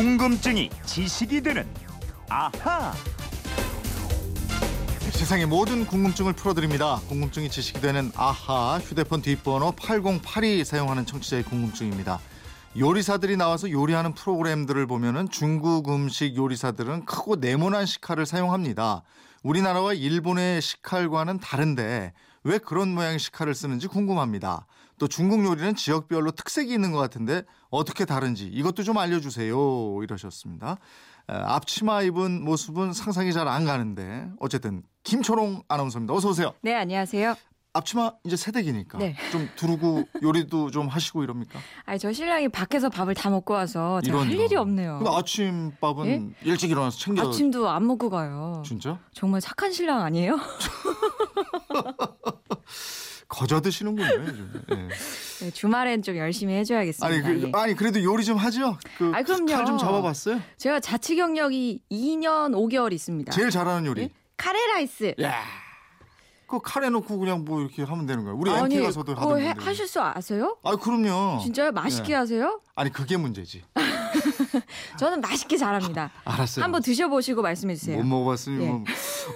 궁금증이 지식이 되는 아하. 세상의 모든 궁금증을 풀어드립니다. 궁금증이 지식이 되는 아하 휴대폰 뒷번호 8082 사용하는 청취자의 궁금증입니다. 요리사들이 나와서 요리하는 프로그램들을 보면은 중국 음식 요리사들은 크고 네모난 식칼을 사용합니다. 우리나라와 일본의 식칼과는 다른데 왜 그런 모양의 식칼을 쓰는지 궁금합니다. 또 중국 요리는 지역별로 특색이 있는 것 같은데 어떻게 다른지 이것도 좀 알려주세요. 이러셨습니다. 에, 앞치마 입은 모습은 상상이 잘 안 가는데 어쨌든 김초롱 아나운서입니다. 어서 오세요. 네, 안녕하세요. 앞치마 이제 새댁이니까 네. 좀 두르고 요리도 좀 하시고 이럽니까? 아니, 저 신랑이 밖에서 밥을 다 먹고 와서 제가 할 이런, 일이. 없네요. 근데 아침밥은 일찍 일어나서 챙겨 아침도 안 먹고 가요. 진짜 정말 착한 신랑 아니에요? 거저 드시는군요. 요즘. 예. 네, 주말엔 좀 열심히 해줘야겠습니다. 아니 그, 예. 아니 그래도 요리 좀 하죠. 그 아이, 그럼요. 칼좀 잡아봤어요. 제가 자취 경력이 2년 5개월 있습니다. 제일 잘하는 요리. 예? 카레라이스. 야. 그 칼에 넣고 그냥 뭐 이렇게 하면 되는 거야. 우리 아니, MT 가서도 하던 해, 분들. 하실 줄 아세요? 아 그럼요. 진짜요? 맛있게 예. 하세요? 아니 그게 문제지. 저는 맛있게 잘합니다. 알았어요. 한번 드셔보시고 말씀해 주세요. 못 먹어봤으니 예. 뭐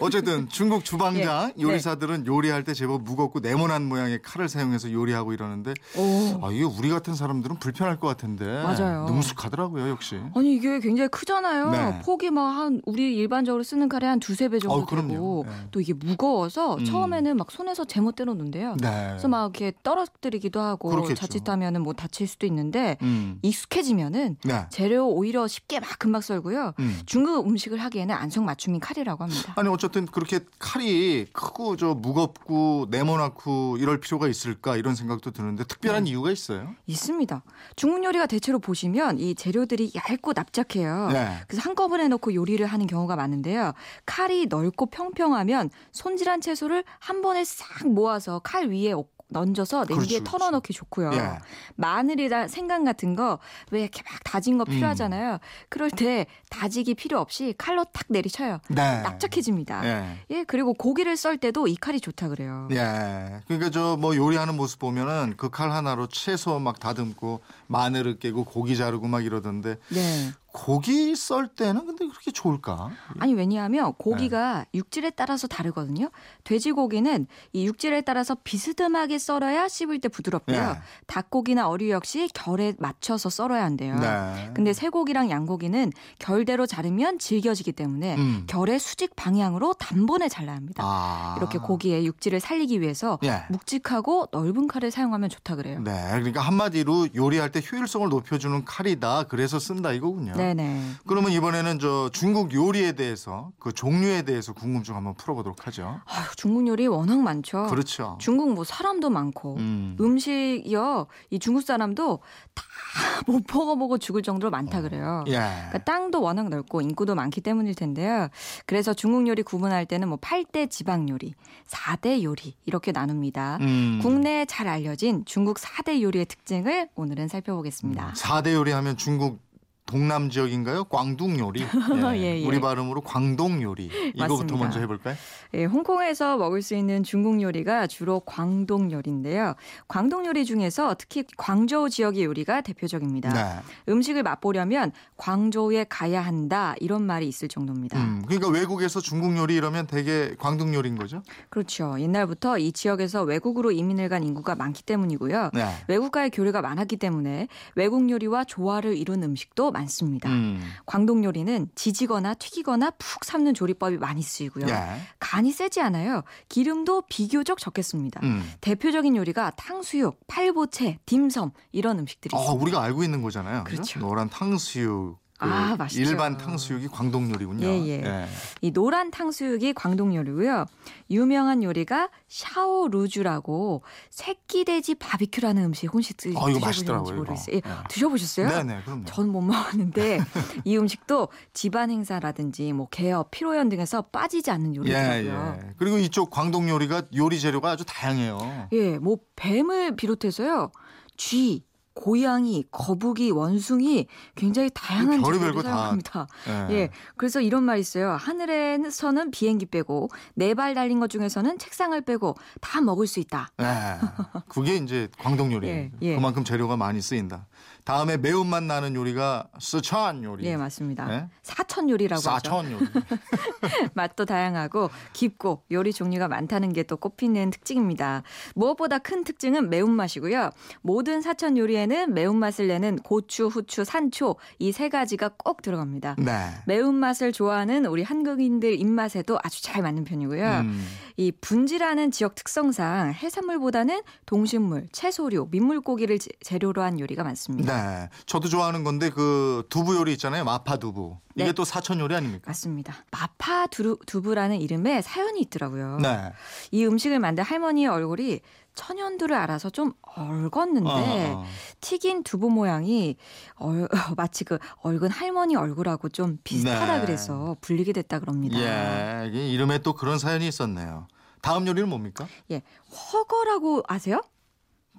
어쨌든 중국 주방장 예. 요리사들은 요리할 때 제법 무겁고 네모난 모양의 칼을 사용해서 요리하고 이러는데 오. 아 이게 우리 같은 사람들은 불편할 것 같은데 맞아요. 능숙하더라고요 역시. 아니 이게 굉장히 크잖아요. 네. 폭이 막한 우리 일반적으로 쓰는 칼의 한 두세 배 정도 어. 되고 네. 또 이게 무거워서 음. 처음 에는 막 손에서 제멋대로 놓는데요. 네. 그래서 막 이렇게 떨어뜨리기도 하고 그렇겠죠. 자칫하면은 뭐 다칠 수도 있는데 음. 익숙해지면은 네. 재료 오히려 쉽게 막 금방 썰고요. 음. 중국 음식을 하기에는 안성맞춤인 칼이라고 합니다. 아니 어쨌든 그렇게 칼이 크고 저 무겁고 네모나고 이럴 필요가 있을까 이런 생각도 드는데 특별한 네. 이유가 있어요? 있습니다. 중국 요리가 대체로 보시면 이 재료들이 얇고 납작해요. 네. 그래서 한꺼번에 넣고 요리를 하는 경우가 많은데요. 칼이 넓고 평평하면 손질한 채소를 한 번에 싹 모아서 칼 위에 얹- 얹어서 냄비에 그렇지, 털어넣기 좋고요. 예. 마늘이나 생강 같은 거 왜 이렇게 막 다진 거 음. 필요하잖아요. 그럴 때 다지기 필요 없이 칼로 탁 내리쳐요. 네. 납작해집니다. 예. 예, 그리고 고기를 썰 때도 이 칼이 좋다 그래요. 예. 그러니까 저 뭐 요리하는 모습 보면은 그 칼 하나로 채소 막 다듬고 마늘을 깨고 고기 자르고 막 이러던데 네. 고기 썰 때는 근데 그렇게 좋을까? 아니 왜냐하면 고기가 네. 육질에 따라서 다르거든요. 돼지고기는 이 육질에 따라서 비스듬하게 썰어야 씹을 때 부드럽고요. 네. 닭고기나 어류 역시 결에 맞춰서 썰어야 한대요. 네. 근데 쇠고기랑 양고기는 결대로 자르면 질겨지기 때문에 음. 결의 수직 방향으로 단번에 잘라야 합니다. 아. 이렇게 고기의 육질을 살리기 위해서 예. 묵직하고 넓은 칼을 사용하면 좋다 그래요. 네. 그러니까 한마디로 요리할 때 효율성을 높여주는 칼이다. 그래서 쓴다 이거군요. 네네. 그러면 이번에는 저 중국 요리에 대해서 그 종류에 대해서 궁금증 한번 풀어보도록 하죠. 아유, 중국 요리 워낙 많죠. 그렇죠. 중국 뭐 사람도 많고 음. 음식이요. 이 중국 사람도 다 못 먹어 보고 죽을 정도로 많다 그래요. 예. 그러니까 땅도 워낙 넓고 인구도 많기 때문일 텐데요. 그래서 중국 요리 구분할 때는 뭐 8대 지방 요리, 4대 요리 이렇게 나눕니다. 음. 국내에 잘 알려진 중국 4대 요리의 특징을 오늘은 살펴보겠습니다. 4대 요리 하면 중국 동남 지역인가요? 광둥 요리. 예, 예. 우리 발음으로 광동 요리. 이거부터 맞습니다. 먼저 해볼까요? 예, 홍콩에서 먹을 수 있는 중국 요리가 주로 광동 요리인데요. 광동 요리 중에서 특히 광저우 지역의 요리가 대표적입니다. 네. 음식을 맛보려면 광저우에 가야 한다 이런 말이 있을 정도입니다. 음, 그러니까 외국에서 중국 요리 이러면 되게 광둥 요리인 거죠? 그렇죠. 옛날부터 이 지역에서 외국으로 이민을 간 인구가 많기 때문이고요. 네. 외국과의 교류가 많았기 때문에 외국 요리와 조화를 이룬 음식도 많습니다. 음. 광동 요리는 지지거나 튀기거나 푹 삶는 조리법이 많이 쓰이고요. 예. 간이 세지 않아요. 기름도 비교적 적겠습니다. 음. 대표적인 요리가 탕수육, 팔보채, dim섬 이런 음식들이 어, 있습니다. 우리가 알고 있는 거잖아요. 그렇죠. 노란 탕수육. 그 아, 맛있죠. 일반 탕수육이 광동 요리군요. 예, 예. 이 노란 탕수육이 광동 요리고요. 유명한 요리가 샤오 루주라고 새끼 돼지 바비큐라는 음식 혹시 드, 아, 이거 맛있더라고요, 모르겠어요. 이거. 예, 네. 드셔보셨어요? 네네, 그럼요. 전못 먹었는데 이 음식도 집안 행사라든지 뭐 개업, 피로연 등에서 빠지지 않는 예, 요리더라고요. 예. 그리고 이쪽 광동 요리가 요리 재료가 아주 다양해요. 예, 뭐 뱀을 비롯해서요. 쥐, 고양이, 거북이, 원숭이 굉장히 다양한 재료를 거 다. 사용합니다. 예. 예, 그래서 이런 말이 있어요. 하늘에서는 비행기 빼고 네 발 달린 것 중에서는 책상을 빼고 다 먹을 수 있다. 예. 그게 이제 광동 요리. 예, 예. 그만큼 재료가 많이 쓰인다. 다음에 매운맛 나는 요리가 스촨 요리. 예, 맞습니다. 예? 사천 요리라고 하죠. 사천 요리. 맛도 다양하고 깊고 요리 종류가 많다는 게 또 꼽히는 특징입니다. 무엇보다 큰 특징은 매운맛이고요. 모든 사천 요리에 는 매운맛을 내는 고추, 후추, 산초 이 세 가지가 꼭 들어갑니다. 네. 매운맛을 좋아하는 우리 한국인들 입맛에도 아주 잘 맞는 편이고요. 음. 이 분지라는 지역 특성상 해산물보다는 동식물, 채소류, 민물고기를 재- 재료로 한 요리가 많습니다. 네. 저도 좋아하는 건데 그 두부 요리 있잖아요. 마파 두부. 이게 네. 또 사천 요리 아닙니까? 맞습니다. 마파 두루, 두부라는 이름에 사연이 있더라고요. 네. 이 음식을 만든 할머니의 얼굴이 천연두를 알아서 좀 얼었는데 어, 어. 튀긴 두부 모양이 얼, 마치 그 얼근 할머니 얼굴하고 좀 비슷하다 네. 그래서 불리게 됐다 그럽니다. 예. 이름에 또 그런 사연이 있었네요. 다음 요리는 뭡니까? 예, 허거라고 아세요?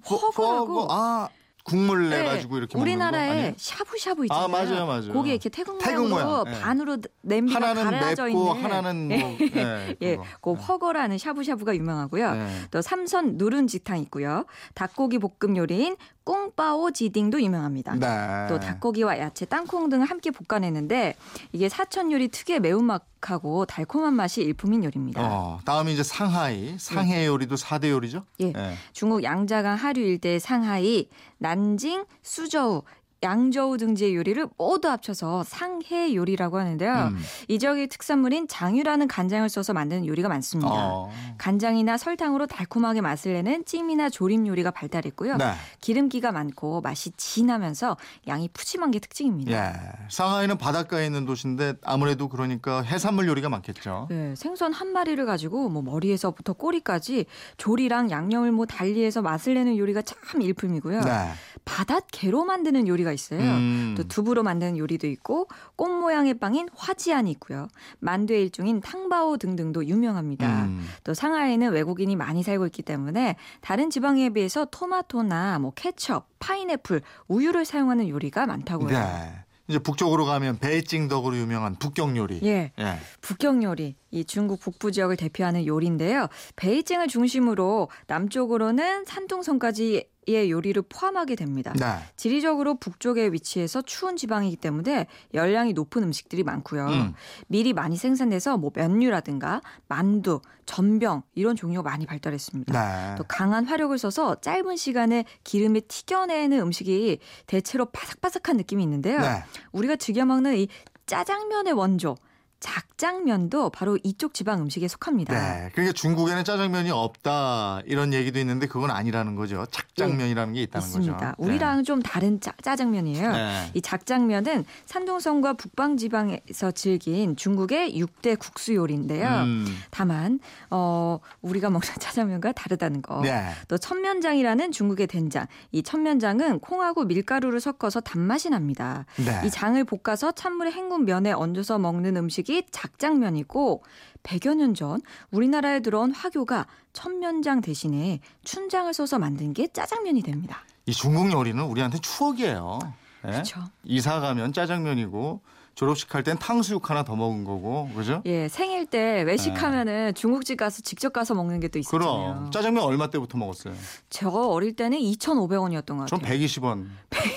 허 거라고. 허거. 아, 국물 내 네, 가지고 이렇게 우리나라에? 샤브샤브 아, 있잖아요. 맞아요, 맞아요. 고기 이렇게 태국, 태국 모양으로 모양, 예. 반으로 냄비가 하나는 갈라져 맵고 있는 하나는 뭐 예, 예, 그거. 그 허거라는 샤브샤브가 유명하고요. 네. 또 삼선 누른지탕 있고요. 닭고기 볶음 요리인 꿍빠오 지딩도 유명합니다. 네. 또 닭고기와 야채, 땅콩 등을 함께 볶아내는데 이게 사천 요리 특유의 매운맛 하고 달콤한 맛이 일품인 요리입니다. 어, 다음에 이제 상하이. 상해 요리도 사대 요리죠? 예. 중국 양자강 하류 일대 상하이, 난징, 수저우, 양저우 등지의 요리를 모두 합쳐서 상해 요리라고 하는데요. 음. 이 지역의 특산물인 장유라는 간장을 써서 만드는 요리가 많습니다. 어. 간장이나 설탕으로 달콤하게 맛을 내는 찜이나 조림 요리가 발달했고요. 네. 기름기가 많고 맛이 진하면서 양이 푸짐한 게 특징입니다. 예. 상하이는 바닷가에 있는 도시인데 아무래도 그러니까 해산물 요리가 많겠죠. 네, 생선 한 마리를 가지고 뭐 머리에서부터 꼬리까지 조리랑 양념을 뭐 달리해서 맛을 내는 요리가 참 일품이고요. 네. 바닷개로 만드는 요리가 있어요. 음. 또 두부로 만드는 요리도 있고 꽃 모양의 빵인 화지안이 있고요. 만두의 일종인 탕바오 등등도 유명합니다. 음. 또 상하이는 외국인이 많이 살고 있기 때문에 다른 지방에 비해서 토마토나 뭐 케첩, 파인애플, 우유를 사용하는 요리가 많다고요. 네. 이제 북쪽으로 가면 베이징 덕으로 유명한 북경 요리. 예. 예. 북경 요리, 이 중국 북부 지역을 대표하는 요리인데요. 베이징을 중심으로 남쪽으로는 산둥성까지 의 요리를 포함하게 됩니다. 네. 지리적으로 북쪽에 위치해서 추운 지방이기 때문에 열량이 높은 음식들이 많고요. 음. 밀이 많이 생산돼서 뭐 면류라든가 만두, 전병 이런 종류가 많이 발달했습니다. 네. 또 강한 화력을 써서 짧은 시간에 기름에 튀겨내는 음식이 대체로 바삭바삭한 느낌이 있는데요. 네. 우리가 즐겨 먹는 이 짜장면의 원조 작장면도 바로 이쪽 지방 음식에 속합니다. 네. 그러니까 중국에는 짜장면이 없다 이런 얘기도 있는데 그건 아니라는 거죠. 작장면이라는 게 있다는 있습니다. 거죠. 우리랑 좀 다른 짜, 짜장면이에요. 네. 이 작장면은 산둥성과 북방 지방에서 즐긴 중국의 6대 국수 요리인데요. 음. 다만 어 우리가 먹는 짜장면과 다르다는 거. 네. 또 천면장이라는 중국의 된장. 이 천면장은 콩하고 밀가루를 섞어서 단맛이 납니다. 네. 이 장을 볶아서 찬물에 헹군 면에 얹어서 먹는 음식 이 작장면이고 100여 년 전 우리나라에 들어온 화교가 천면장 대신에 춘장을 써서 만든 게 짜장면이 됩니다. 이 중국 요리는 우리한테 추억이에요. 예? 그렇죠. 이사 가면 짜장면이고 졸업식 할 땐 탕수육 하나 더 먹은 거고 그죠? 예, 생일 때 외식하면은 중국집 가서 직접 가서 먹는 게 또 있었잖아요. 네. 그럼 짜장면 얼마 때부터 먹었어요? 저 어릴 때는 2,500원이었던 것전 같아요. 120원.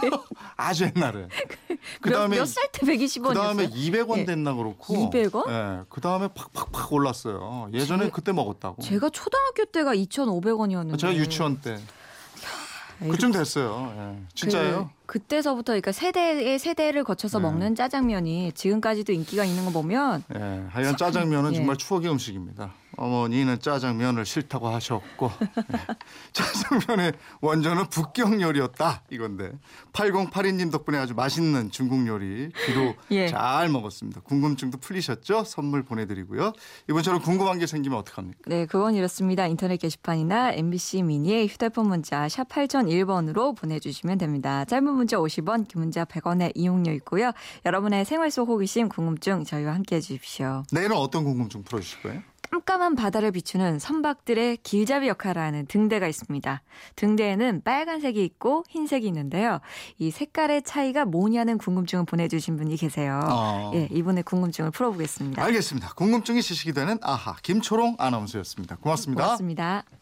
아주 옛날에. 그다음에 몇 살 때 120원이었어요? 그다음에 200원 예. 됐나 그렇고. 200원? 예. 그다음에 팍팍팍 올랐어요. 예전에 제- 그때 먹었다고. 제가 초등학교 때가 2,500원이었는데. 제가 유치원 때 그쯤 됐어요. 예. 진짜예요? 그, 때서부터 그러니까 세대의 세대를 거쳐서 네. 먹는 짜장면이 지금까지도 인기가 있는 거 보면 예, 하여간 짜장면은 예. 정말 추억의 음식입니다. 어머니는 짜장면을 싫다고 하셨고 예. 짜장면의 원조는 북경 요리였다 이건데 8082님 덕분에 아주 맛있는 중국 요리 귀로 예. 잘 먹었습니다. 궁금증도 풀리셨죠? 선물 보내드리고요. 이번처럼 궁금한 게 생기면 어떡합니까? 네, 그건 이렇습니다. 인터넷 게시판이나 MBC 미니의 휴대폰 문자 샵 8001번으로 보내주시면 됩니다. 짧은 문자 50원, 긴 문자 100원의 이용료 있고요. 여러분의 생활 속 호기심, 궁금증 저희와 함께해 주십시오. 내일은 어떤 궁금증 풀어주실 거예요? 깜깜한 바다를 비추는 선박들의 길잡이 역할을 하는 등대가 있습니다. 등대에는 빨간색이 있고 흰색이 있는데요. 이 색깔의 차이가 뭐냐는 궁금증을 보내주신 분이 계세요. 어. 예, 이분의 궁금증을 풀어보겠습니다. 알겠습니다. 궁금증이 지식이 되는 아하 김초롱 아나운서였습니다. 고맙습니다. 고맙습니다.